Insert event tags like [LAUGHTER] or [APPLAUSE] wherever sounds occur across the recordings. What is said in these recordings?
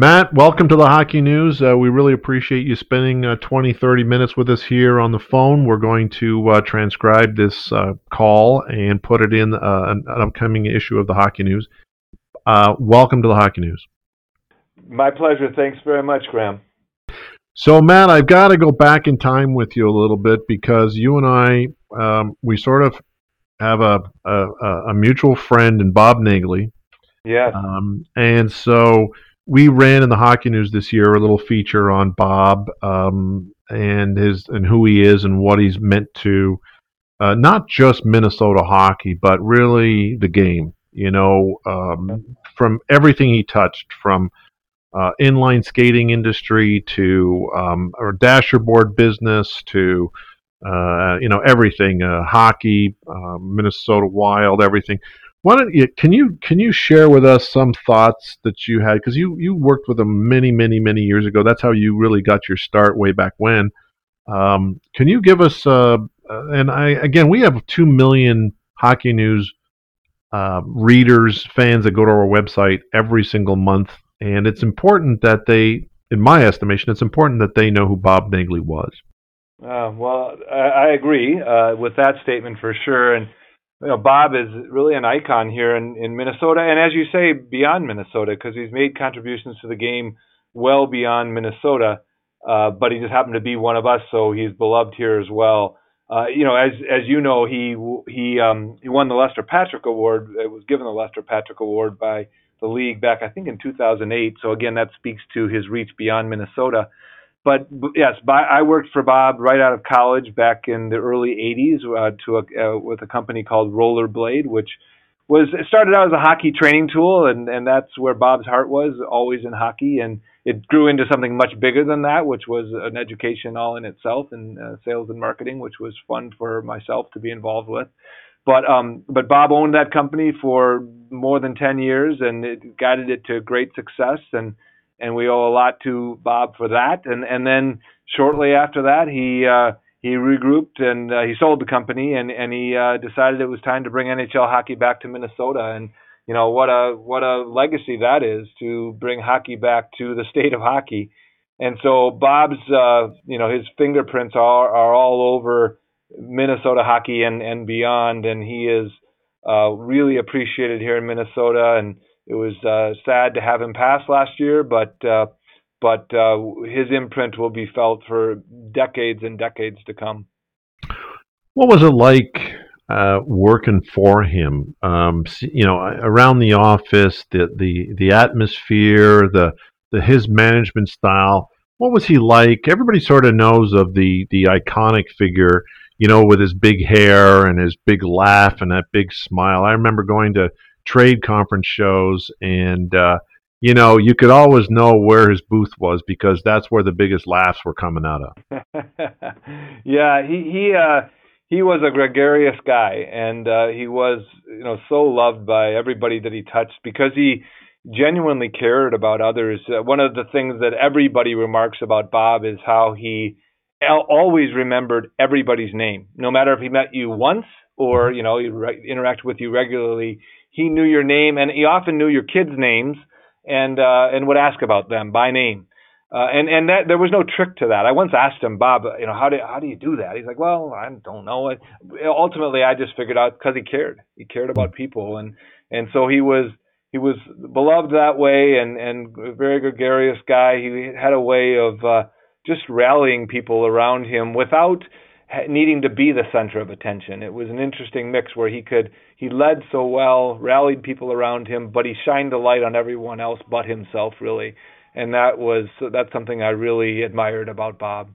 Matt, welcome to the Hockey News. Uh, we really appreciate you spending uh, 20, 30 minutes with us here on the phone. We're going to uh, transcribe this uh, call and put it in uh, an, an, upcoming issue of the Hockey News. Uh, welcome to the Hockey News. My pleasure. Thanks very much, Graeme. So, Matt, I've got to go back in time with you a little bit because you and I, um, we sort of have a, a, a mutual friend in Bob Naegele. Yeah. Um, and so we ran in the hockey news this year a little feature on Bob um, and his and who he is and what he's meant to uh, not just Minnesota hockey, but really the game. You know, um, from everything he touched, from uh, inline skating industry to um, or dasherboard business to uh, you know everything, uh, hockey, uh, Minnesota Wild, everything. Why don't you can you can you share with us some thoughts that you had because you you worked with them many many many years ago. That's how you really got your start way back when. Um, can you give us uh, uh, and I again we have two million hockey news uh, readers fans that go to our website every single month, and it's important that they, in my estimation, it's important that they know who Bob Naegele was. Uh, well, I, I agree uh, with that statement for sure, and you know, Bob is really an icon here in, in Minnesota, and as you say, beyond Minnesota, because he's made contributions to the game well beyond Minnesota. Uh, but he just happened to be one of us, so he's beloved here as well. Uh, you know, as as you know, he he um, he won the Lester Patrick Award. It was given the Lester Patrick Award by the league back, I think, in 2008. So again, that speaks to his reach beyond Minnesota but yes, I worked for Bob right out of college back in the early '80s uh, to a, uh, with a company called Rollerblade, which was it started out as a hockey training tool, and and that's where Bob's heart was, always in hockey, and it grew into something much bigger than that, which was an education all in itself in uh, sales and marketing, which was fun for myself to be involved with. But um, but Bob owned that company for more than ten years, and it guided it to great success, and and we owe a lot to Bob for that. And and then shortly after that, he uh, he regrouped and uh, he sold the company, and and he uh, decided it was time to bring NHL hockey back to Minnesota. And you know what a what a legacy that is to bring hockey back to the state of hockey. And so Bob's uh, you know his fingerprints are are all over Minnesota hockey and and beyond, and he is uh, really appreciated here in Minnesota and it was uh, sad to have him pass last year, but uh, but uh, his imprint will be felt for decades and decades to come. What was it like uh, working for him? Um, you know, around the office, the the the atmosphere, the the his management style. What was he like? Everybody sort of knows of the the iconic figure, you know, with his big hair and his big laugh and that big smile. I remember going to trade conference shows, and uh, you know you could always know where his booth was because that's where the biggest laughs were coming out of. [LAUGHS] yeah, he he uh, he was a gregarious guy, and uh, he was you know so loved by everybody that he touched because he genuinely cared about others. Uh, one of the things that everybody remarks about Bob is how he always remembered everybody's name, no matter if he met you once or you know he re- interacted with you regularly he knew your name, and he often knew your kids' names, and uh, and would ask about them by name. Uh, and and that there was no trick to that. I once asked him, Bob, you know, how do how do you do that? He's like, well, I don't know. Ultimately, I just figured out because he cared. He cared about people, and and so he was he was beloved that way, and and a very gregarious guy. He had a way of uh, just rallying people around him without needing to be the center of attention. It was an interesting mix where he could he led so well, rallied people around him, but he shined a light on everyone else but himself really. And that was that's something I really admired about Bob.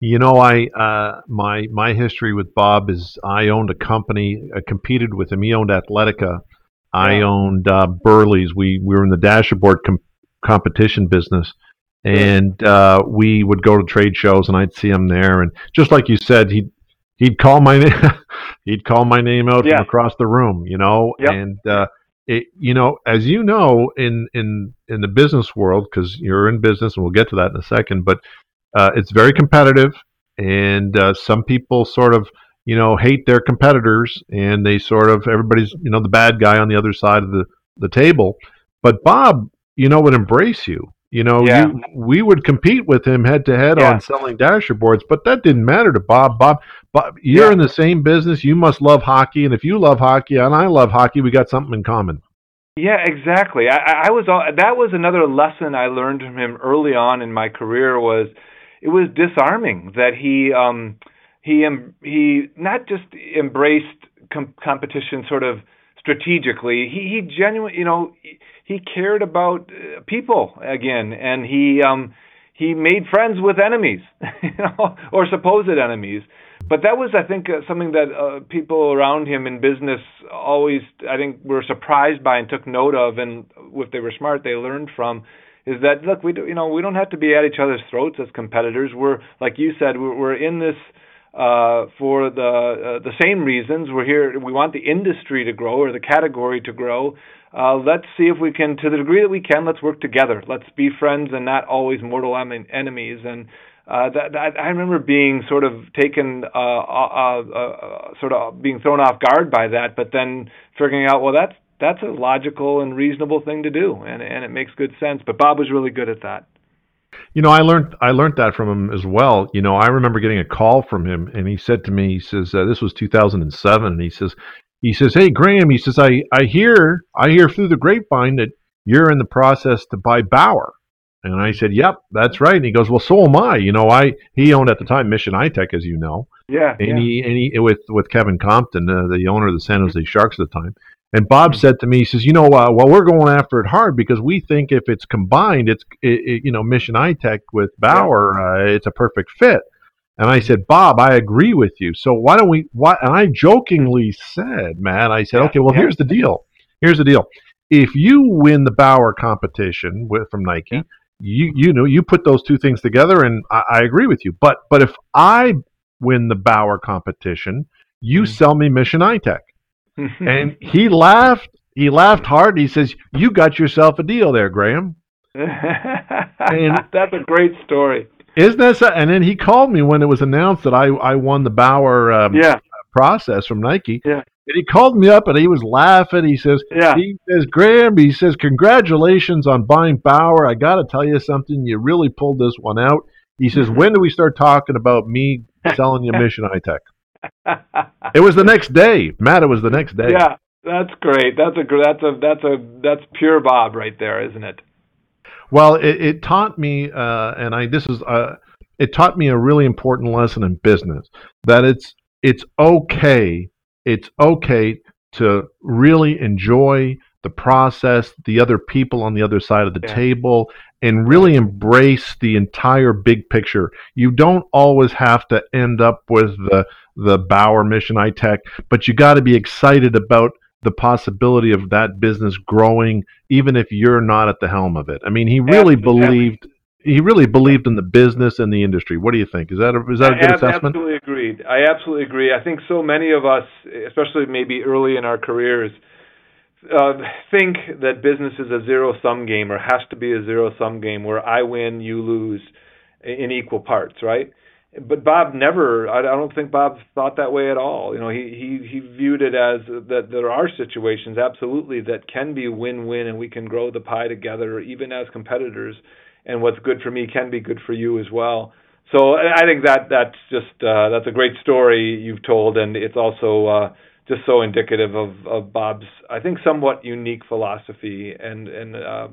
You know, I uh, my my history with Bob is I owned a company, I competed with him. He owned Athletica. I owned uh, Burley's. We we were in the dasherboard com- competition business and uh, we would go to trade shows and I'd see him there and just like you said he'd he'd call my name [LAUGHS] he'd call my name out yeah. from across the room you know yep. and uh, it, you know as you know in in in the business world because you're in business and we'll get to that in a second but uh, it's very competitive and uh, some people sort of you know hate their competitors and they sort of everybody's you know the bad guy on the other side of the the table but Bob you know, would embrace you. You know, Yeah. you, we would compete with him head to head on selling dasher boards, but that didn't matter to Bob. Bob, Bob, you're Yeah. in the same business. You must love hockey, and if you love hockey and I love hockey, we got something in common. Yeah, exactly. I, I was all, that was another lesson I learned from him early on in my career was it was disarming that he um he he not just embraced com- competition sort of strategically. He he genuinely, you know, he, cared about uh, people again and he um he made friends with enemies, [LAUGHS] you know, or supposed enemies. But that was, I think, uh, something that uh, people around him in business always, I think, were surprised by and took note of, and if they were smart, they learned from. Is that look, we do, you know, we don't have to be at each other's throats as competitors. We're, like you said, we're, we're in this uh, for the uh, the same reasons. We're here. We want the industry to grow or the category to grow. Uh, let's see if we can, to the degree that we can, let's work together. Let's be friends and not always mortal em- enemies. And uh, that, that I remember being sort of taken, uh, uh, uh, sort of being thrown off guard by that, but then figuring out, well, that's that's a logical and reasonable thing to do, and and it makes good sense. But Bob was really good at that. You know, I learned I learned that from him as well. You know, I remember getting a call from him, and he said to me, he says, uh, "This was 2007," and he says, "He says, hey Graeme, he says, I I hear I hear through the grapevine that you're in the process to buy Bauer." And I said, "Yep, that's right." And he goes, "Well, so am I. You know, I he owned at the time Mission iTech, as you know, Yeah, and yeah. he and he with with Kevin Compton, uh, the owner of the San Jose Sharks at the time. And Bob said to me, he says, "You know, uh, well, we're going after it hard because we think if it's combined, it's it, it, you know Mission iTech with Bauer, uh, it's a perfect fit." And I said, "Bob, I agree with you. So why don't we? Why?" And I jokingly said, "Matt, I said, Yeah, okay, well, yeah. here's the deal. Here's the deal. If you win the Bauer competition with from Nike." Yeah. You you know you put those two things together and I, I agree with you. But but if I win the Bauer competition, you Mhm. sell me Mission iTech. And [LAUGHS] he laughed. He laughed hard. He says, "You got yourself a deal there, Graeme." and [LAUGHS] that's a great story. Isn't that? So? And then he called me when it was announced that I I won the Bauer um, Yeah, process from Nike. Yeah. And he called me up and he was laughing. He says, yeah. he says, Graeme, he says, congratulations on buying Bauer. I got to tell you something. You really pulled this one out. He says, Mhm. when do we start talking about me [LAUGHS] selling you Mission iTech? It was the next day, Matt. It was the next day. Yeah, that's great. That's a that's a that's a that's pure Bob right there, isn't it? Well, it, it taught me, uh, and I this is uh, it taught me a really important lesson in business that it's it's okay, it's okay to really enjoy the process, the other people on the other side of the Yeah. table, and really embrace the entire big picture. You don't always have to end up with the the Bauer Mission iTech, but you got to be excited about the possibility of that business growing even if you're not at the helm of it. I mean, he really Absolutely. believed he really believed in the business and the industry. What do you think? Is that a, is that a I good assessment? Absolutely agreed. I absolutely agree. I think so many of us, especially maybe early in our careers, uh, think that business is a zero sum game or has to be a zero sum game where I win, you lose in equal parts, right? But Bob never. I don't think Bob thought that way at all. You know, he he he viewed it as that there are situations absolutely that can be win-win, and we can grow the pie together, even as competitors. And what's good for me can be good for you as well. So I think that that's just uh, that's a great story you've told, and it's also uh, just so indicative of, of Bob's I think somewhat unique philosophy, and and uh,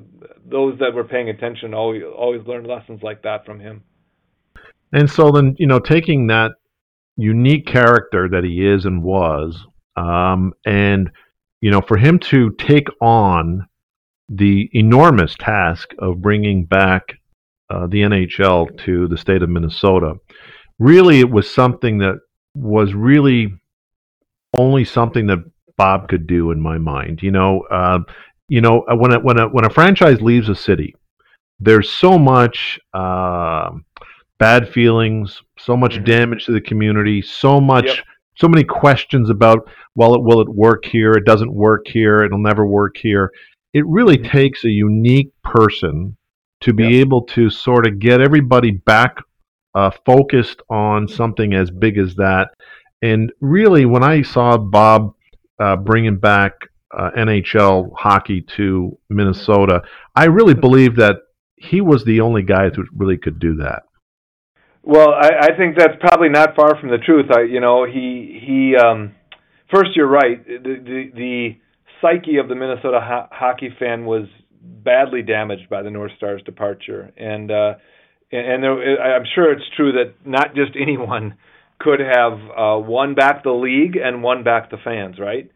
those that were paying attention always always learned lessons like that from him. And so then, you know, taking that unique character that he is and was, um, and you know, for him to take on the enormous task of bringing back uh, the NHL to the state of Minnesota, really, it was something that was really only something that Bob could do in my mind. You know, uh, you know, when a, when a when a franchise leaves a city, there's so much. um bad feelings, so much Mhm. damage to the community, so much, Yep. so many questions about, well, it, will it work here? It doesn't work here. It'll never work here. It really Mhm. takes a unique person to be Yep. able to sort of get everybody back uh, focused on something as big as that. And really, when I saw Bob uh, bringing back uh, NHL hockey to Minnesota. I really believe that he was the only guy who really could do that. Well, I, I think that's probably not far from the truth. I, you know, he he. Um, first, you're right. The the, the psyche of the Minnesota ho- hockey fan was badly damaged by the North Stars' departure, and uh, and there, I'm sure it's true that not just [LAUGHS] anyone could have uh, won back the league and won back the fans, right?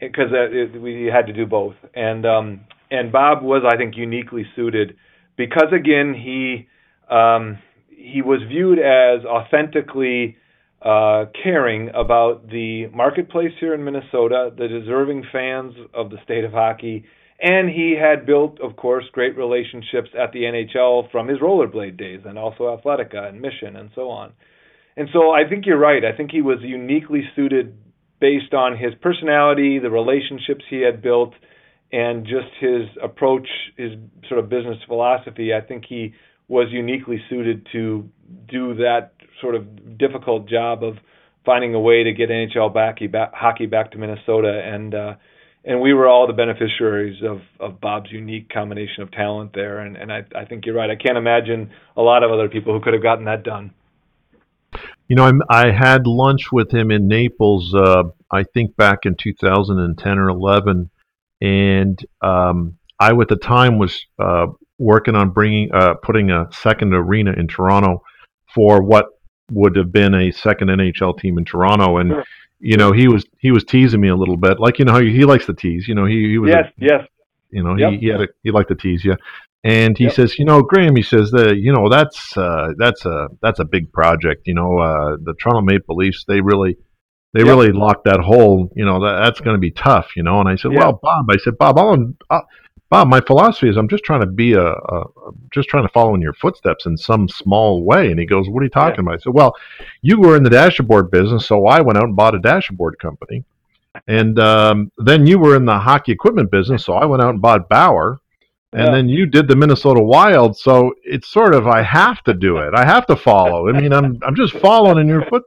Because uh, we had to do both, and um, and Bob was, I think, uniquely suited because again he um, he was viewed as authentically uh, caring about the marketplace here in Minnesota, the deserving fans of the state of hockey, and he had built, of course, great relationships at the NHL from his rollerblade days and also Athletica and Mission and so on. And so I think you're right. I think he was uniquely suited based on his personality, the relationships he had built, and just his approach, his sort of business philosophy. I think he was uniquely suited to do that sort of difficult job of finding a way to get NHL back, hockey back to Minnesota and uh and we were all the beneficiaries of, of Bob's unique combination of talent there. And, and I, I think you're right. I can't imagine a lot of other people who could have gotten that done. You know, I'm, i had lunch with him in Naples, uh, I think back in 2010 or 11. And um, I, at the time, was uh, working on bringing, uh, putting a second arena in Toronto for what would have been a second NHL team in Toronto. And sure you know, he was he was teasing me a little bit, like you know he, he likes to tease. You know, he, he was yes, a, yes. You know, yep. he, he had a, he liked to tease you, and he yep. says, you know, Graeme, he says that you know that's uh, that's a that's a big project. You know, uh, the Toronto Maple Leafs they really they yep. really locked that hole. You know, that that's going to be tough. You know, and I said, well, Bob, I said, Bob, I'll, I'll Bob, my philosophy is I'm just trying to be a, a, just trying to follow in your footsteps in some small way. And he goes, "What are you talking about?" I said, "Well, you were in the dashboard business, so I went out and bought a dashboard company, and um, then you were in the hockey equipment business, so I went out and bought Bauer." And yeah. then you did the Minnesota Wild, so it's sort of I have to do it. I have to follow. I mean, I'm I'm just following in your foot.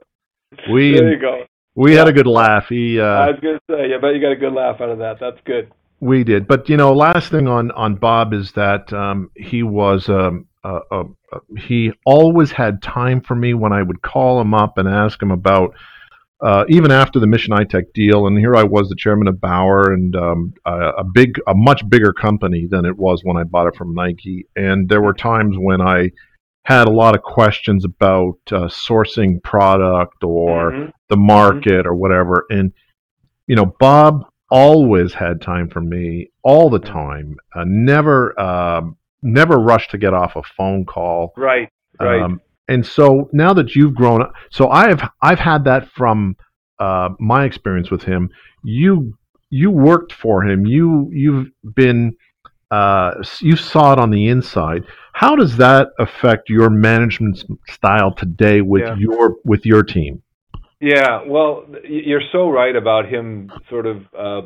We there you go. We yeah. had a good laugh. He. Uh, I was going to say, I bet you got a good laugh out of that. That's good. We did, but you know, last thing on on Bob is that um, he was um, uh, uh, he always had time for me when I would call him up and ask him about. Uh, even after the Mission iTech deal, and here I was, the chairman of Bauer, and um, a, a, big, a much bigger company than it was when I bought it from Nike. And there were times when I had a lot of questions about uh, sourcing product or mm-hmm. the market mm-hmm. or whatever. And you know, Bob always had time for me all the time. Uh, never, uh, never rushed to get off a phone call. Right. Right. Um, and so now that you've grown up, so I've I've had that from uh, my experience with him. You you worked for him. You you've been uh, you saw it on the inside. How does that affect your management style today with yeah. your with your team? Yeah, well, you're so right about him sort of uh,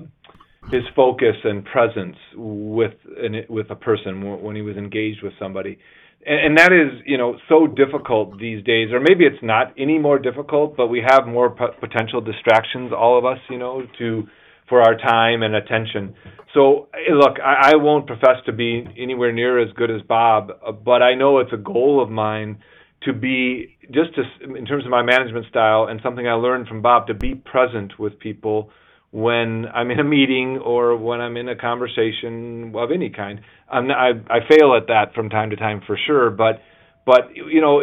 his focus and presence with an, with a person when he was engaged with somebody. And, and that is, you know, so difficult these days, or maybe it's not any more difficult, but we have more p- potential distractions, all of us, you know, to for our time and attention. So, look, I, I won't profess to be anywhere near as good as Bob, uh, but I know it's a goal of mine to be just to, in terms of my management style and something I learned from Bob to be present with people when I'm in a meeting or when I'm in a conversation of any kind. I'm not, I, I fail at that from time to time for sure, but but you know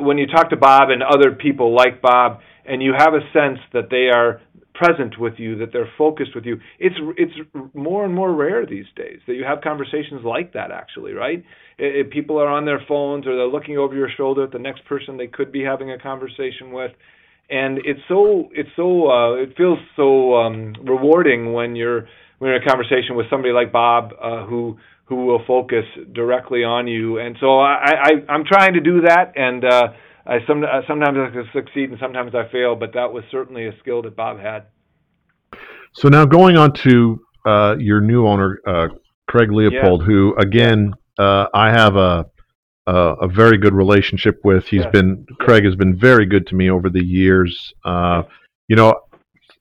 when you talk to Bob and other people like Bob and you have a sense that they are present with you, that they're focused with you. It's it's more and more rare these days that you have conversations like that. Actually, right? If people are on their phones or they're looking over your shoulder at the next person they could be having a conversation with, and it's so it's so uh, it feels so um, rewarding when you're when you're in a conversation with somebody like Bob uh, who who will focus directly on you. And so I, I I'm trying to do that and. Uh, I some, uh, sometimes I succeed and sometimes I fail, but that was certainly a skill that Bob had. So now going on to uh, your new owner, uh, Craig Leipold, yeah. who again uh, I have a, a, a very good relationship with. He's yeah. been Craig has been very good to me over the years. Uh, you know,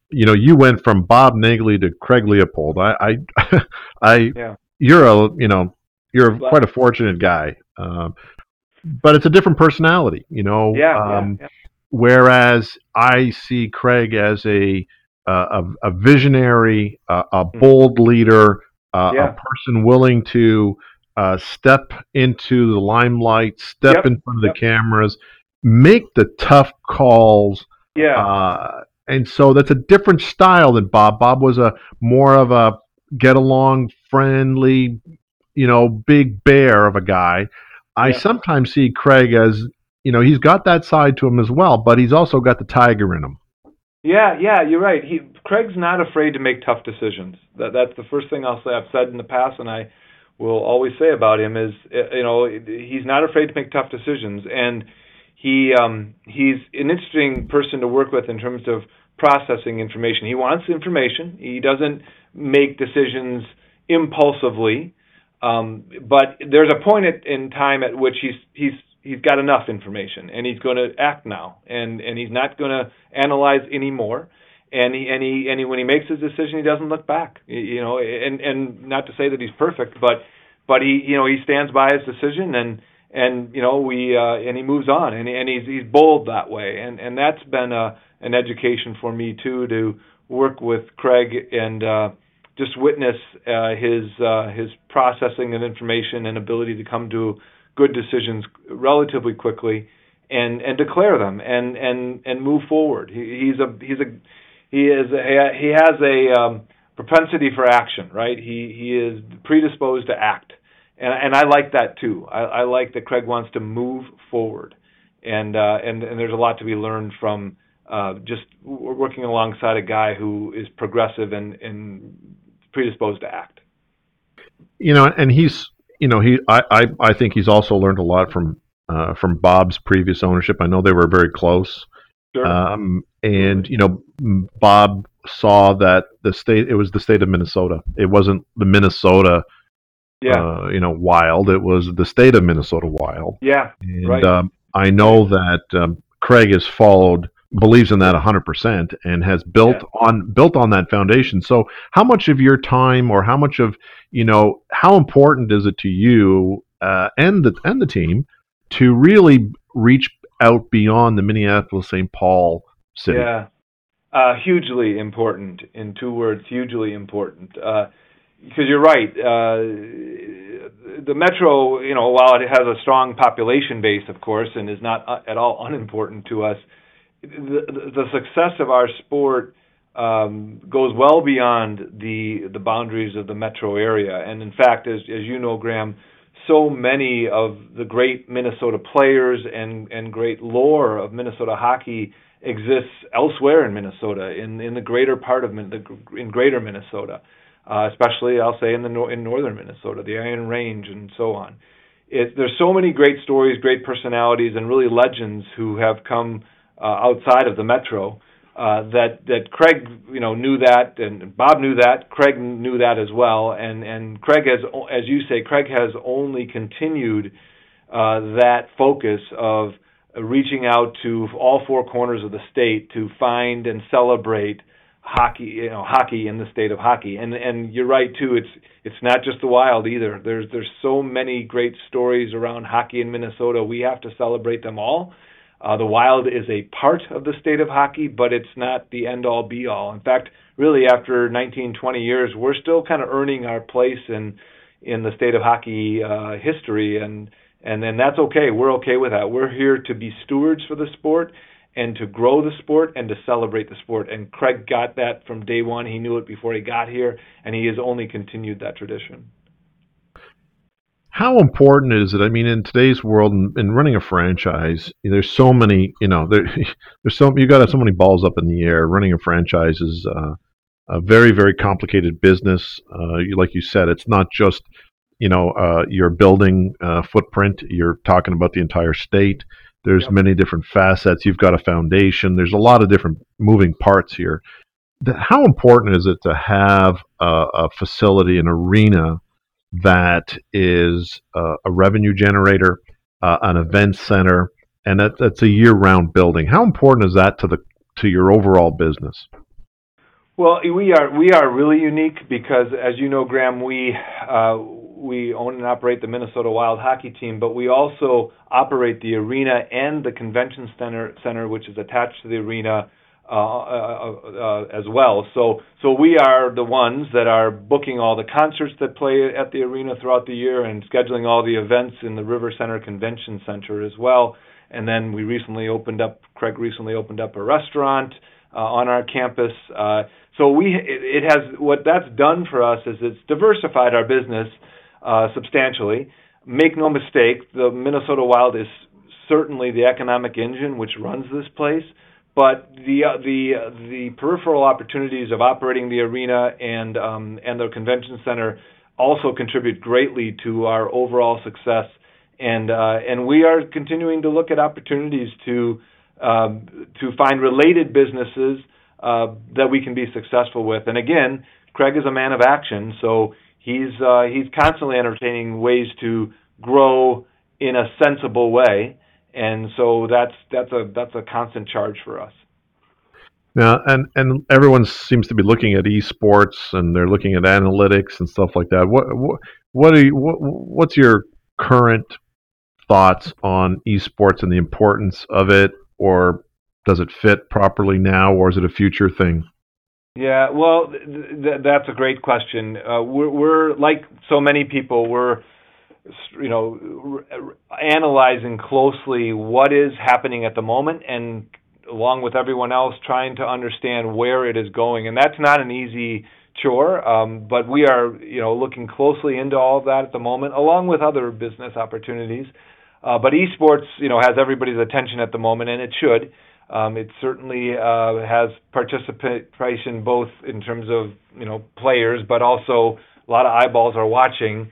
you know, you went from Bob Naegele to Craig Leipold. I, I, [LAUGHS] I Yeah. you're a, you know, you're quite a fortunate guy. Um, but it's a different personality, you know. Yeah, um, yeah, Whereas I see Craig as a uh, a, a visionary, uh, a bold leader, uh, a person willing to uh, step into the limelight, step Yep, in front of yep. the cameras, make the tough calls, yeah. uh, and so that's a different style than Bob. Bob was a more of a get along, friendly, you know, big bear of a guy. I Yeah. sometimes see Craig as, you know, he's got that side to him as well, but he's also got the tiger in him. Yeah, yeah, you're right. He Craig's not afraid to make tough decisions. That that's the first thing I'll say. I've said in the past, and I will always say about him is, uh, you know, he's not afraid to make tough decisions, and he um, he's an interesting person to work with in terms of processing information. He wants information. He doesn't make decisions impulsively, um, but there's a point at, in time at which he's he's he's got enough information and he's going to act now and and he's not going to analyze anymore and he and he and he, when he makes his decision he doesn't look back you know and and not to say that he's perfect but but he you know he stands by his decision and and you know we uh and he moves on and and he's he's bold that way and and that's been a an education for me too to work with Craig and uh just witness uh his uh his processing of information and ability to come to good decisions relatively quickly and and declare them and and and move forward. He, he's a he's a he is a, he has a um, propensity for action, right? He he is predisposed to act, and and I like that too. I, I like that Craig wants to move forward, and uh, and and there's a lot to be learned from uh, just working alongside a guy who is progressive and and predisposed to act. You know, and he's, you know, he, I, I, I think he's also learned a lot from, uh, from Bob's previous ownership. I know they were very close. Sure. Um, and you know, Bob saw that the state it was the state of Minnesota. It wasn't the Minnesota, yeah. uh, you know, wild. It was the state of Minnesota wild. yeah. And Right. um, I know that um, Craig has followed, believes in that 100%, and has built on built on that foundation. So, how much of your time, or how much of you know, how important is it to you uh, and the and the team to really reach out beyond the Minneapolis St. Paul city? Yeah, uh, hugely important. In two words, hugely important. Uh, because you're right. Uh, the metro, you know, while it has a strong population base, of course, and is not uh, at all unimportant to us, the, the success of our sport um, goes well beyond the the boundaries of the metro area. And in fact, as as you know, Graeme, so many of the great Minnesota players and and great lore of Minnesota hockey exists elsewhere in Minnesota, in in the greater part of Min- the in greater Minnesota, uh, especially I'll say in the nor- in northern Minnesota, the Iron Range, and so on. It, there's so many great stories, great personalities, and really legends who have come uh, outside of the metro. Uh, that that Craig, you know, knew that, and Bob knew that. Craig knew that as well, and and Craig has, as you say, Craig has only continued uh, that focus of reaching out to all four corners of the state to find and celebrate hockey, you know, hockey in the state of hockey. And and you're right too. It's it's not just the Wild either. There's there's so many great stories around hockey in Minnesota. We have to celebrate them all. Uh, the Wild is a part of the state of hockey, but it's not the end all be all. In fact, really, after 19, 20 years, we're still kind of earning our place in in the state of hockey uh, history, and and then that's okay. We're okay with that. We're here to be stewards for the sport and to grow the sport and to celebrate the sport. And Craig got that from day one. He knew it before he got here, and he has only continued that tradition. How important is it? I mean, in today's world, in, in running a franchise, there's so many. You know, there, [LAUGHS] there's so you got so many balls up in the air. Running a franchise is uh, a very, very complicated business. Uh, you, like you said, it's not just you know uh, your building uh, footprint. You're talking about the entire state. There's Yep. many different facets. You've got a foundation. There's a lot of different moving parts here. How important is it to have a, a facility, an arena that is uh, a revenue generator, uh, an event center, and that, that's a year-round building? How important is that to the to your overall business? Well, we are we are really unique because, as you know, Graeme, we uh, we own and operate the Minnesota Wild hockey team, but we also operate the arena and the convention center, center which is attached to the arena as well. So, so we are the ones that are booking all the concerts that play at the arena throughout the year and scheduling all the events in the RiverCentre Convention Center as well. And then we recently opened up. Craig recently opened up a restaurant uh, on our campus. Uh, so we it, has what that's done for us is it's diversified our business uh, substantially. Make no mistake, the Minnesota Wild is certainly the economic engine which runs this place. But the uh, the uh, the peripheral opportunities of operating the arena and um, and the convention center also contribute greatly to our overall success. And uh, and we are continuing to look at opportunities to um, to find related businesses uh, that we can be successful with. And again, Craig is a man of action, so he's uh, he's constantly entertaining ways to grow in a sensible way, and so that's that's a that's a constant charge for us. Now, and and everyone seems to be looking at esports, and they're looking at analytics and stuff like that. What what what are you, what, what's your current thoughts on esports and the importance of it or does it fit properly now, or is it a future thing? Yeah, well, th- th- that's a great question. Uh, we're, we're like so many people. We're you know analyzing closely what is happening at the moment, and along with everyone else, trying to understand where it is going. And that's not an easy chore, um, but we are you know looking closely into all of that at the moment, along with other business opportunities. Uh, but esports, you know, has everybody's attention at the moment, and it should. Um, it certainly uh, has participation both in terms of you know players, but also a lot of eyeballs are watching.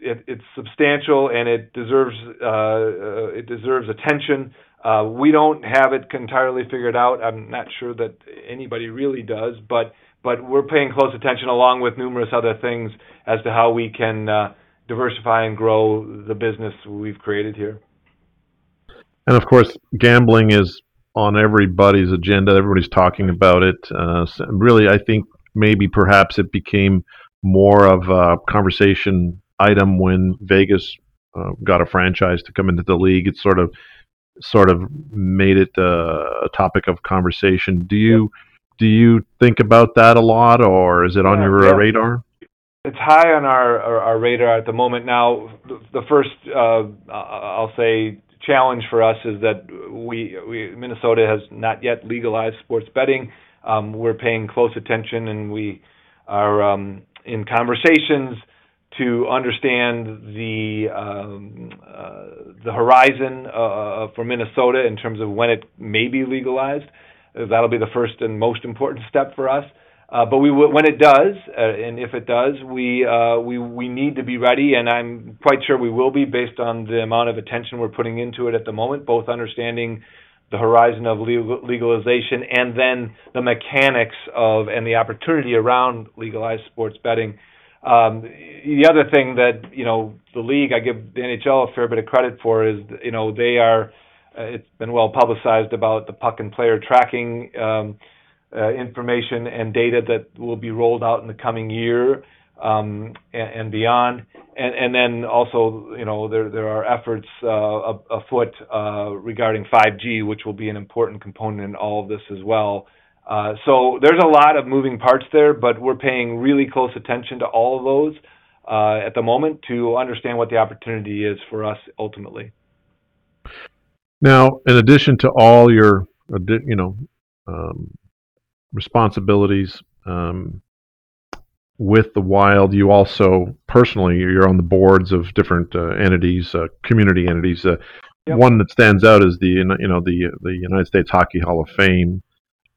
It's substantial and it deserves uh, uh, attention. Uh, we don't have it entirely figured out. I'm not sure that anybody really does, but we're paying close attention along with numerous other things as to how we can uh, diversify and grow the business we've created here. And of course, gambling is on everybody's agenda. Everybody's talking about it. Uh, really, I think maybe perhaps it became more of a conversation item when Vegas uh, got a franchise to come into the league. It sort of sort of made it uh, a topic of conversation. Do you do you think about that a lot, or is it on your yeah. radar? it's high on our, our, our radar at the moment. Now, the, the first uh, I'll say challenge for us is that we, we Minnesota has not yet legalized sports betting. Um, we're paying close attention, and we are um, in conversations to understand the um, uh, the horizon uh, for Minnesota in terms of when it may be legalized. That'll be the first and most important step for us. Uh, but we when it does, uh, and if it does, we uh, we we need to be ready, and I'm quite sure we will be based on the amount of attention we're putting into it at the moment, both understanding the horizon of legal, legalization and then the mechanics of and the opportunity around legalized sports betting. Um, the other thing that you know the league, I give the NHL a fair bit of credit for, is you know they are. Uh, it's been well publicized about the puck and player tracking. Um, uh, information and data that will be rolled out in the coming year um, and, and, beyond. And, and, then also, you know, there, there are efforts uh, afoot uh, regarding 5G, which will be an important component in all of this as well. Uh, so there's a lot of moving parts there, but we're paying really close attention to all of those uh, at the moment to understand what the opportunity is for us ultimately. Now, in addition to all your, you know, um, responsibilities um, with the wild. You also personally you're on the boards of different uh, entities, uh, community entities. Uh, yep. One that stands out is the you know the the United States Hockey Hall of Fame.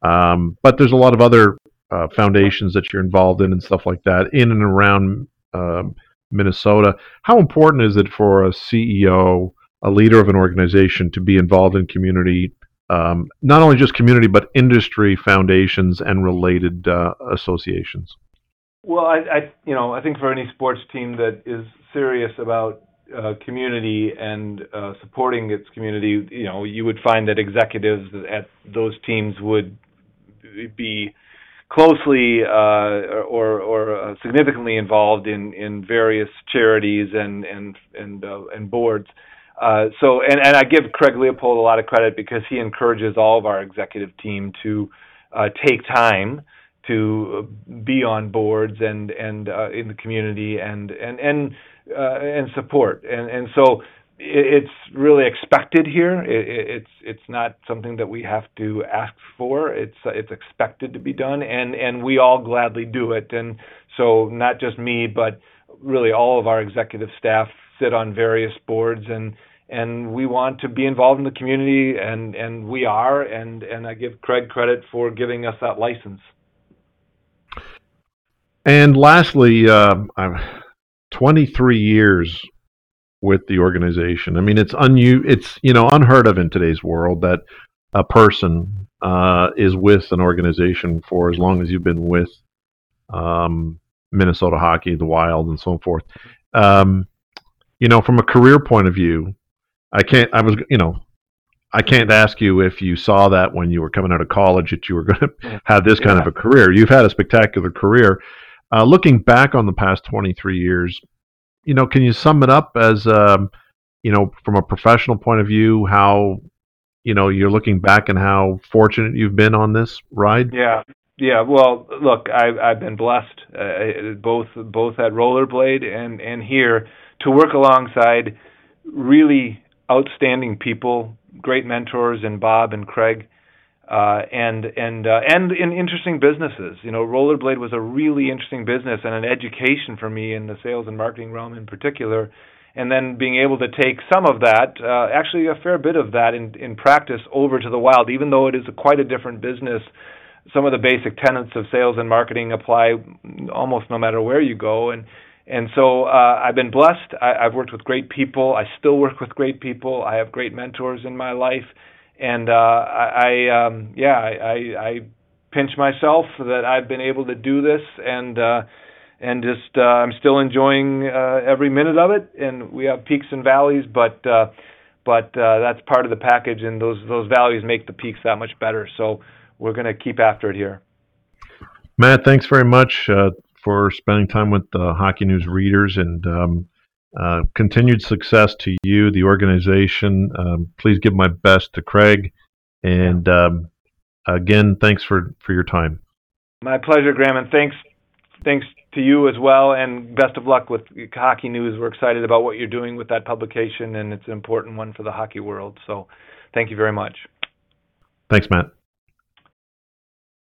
Um, but there's a lot of other uh, foundations that you're involved in and stuff like that in and around um, Minnesota. How important is it for a CEO, a leader of an organization, to be involved in community um, not only just community but industry foundations and related uh, associations? Well, I, I, you know I think for any sports team that is serious about uh, community and uh, supporting its community, you know, you would find that executives at those teams would be closely uh, or or uh, significantly involved in in various charities and and and uh, and boards. Uh, so and and I give Craig Leipold a lot of credit because he encourages all of our executive team to take time to uh, be on boards and and uh, in the community and and and uh, and support and and so it's really expected here. it's it's not something that we have to ask for. It's uh, it's expected to be done, and and we all gladly do it. And so not just me, but really all of our executive staff sit on various boards, and and we want to be involved in the community, and and we are. And and I give Craig credit for giving us that license. And lastly, uh, 23 years with the organization. I mean, it's unu- it's you know unheard of in today's world that a person uh, is with an organization for as long as you've been with um, Minnesota hockey, the Wild, and so forth. Um, you know, from a career point of view, I can't. I was, you know, I can't ask you if you saw that when you were coming out of college that you were going to have this kind yeah. of a career. You've had a spectacular career. Uh, looking back on the past 23 years, you know, can you sum it up as, um, you know, from a professional point of view, how, you know, you're looking back and how fortunate you've been on this ride? Yeah. Yeah, well, look, I've I've been blessed uh, both both at Rollerblade and and here to work alongside really outstanding people, great mentors in Bob and Craig, uh, and and uh, and in interesting businesses. You know, Rollerblade was a really interesting business and an education for me in the sales and marketing realm in particular. And then being able to take some of that, uh, actually a fair bit of that in in practice over to the wild, even though it is a, quite a different business. Some of the basic tenets of sales and marketing apply almost no matter where you go, and and so uh, I've been blessed. I, I've worked with great people. I still work with great people. I have great mentors in my life and uh, I, I um, yeah, I, I, pinch myself that I've been able to do this, and uh, and just uh, I'm still enjoying uh, every minute of it. And we have peaks and valleys, but uh, but uh, that's part of the package, and those those valleys make the peaks that much better. So we're going to keep after it here. Matt, thanks very much uh, for spending time with the Hockey News readers, and um, uh, continued success to you, the organization. Um, please give my best to Craig. And um, again, thanks for, for your time. My pleasure, Graeme, and thanks thanks to you as well. And best of luck with Hockey News. We're excited about what you're doing with that publication, and it's an important one for the hockey world. So, thank you very much. Thanks, Matt.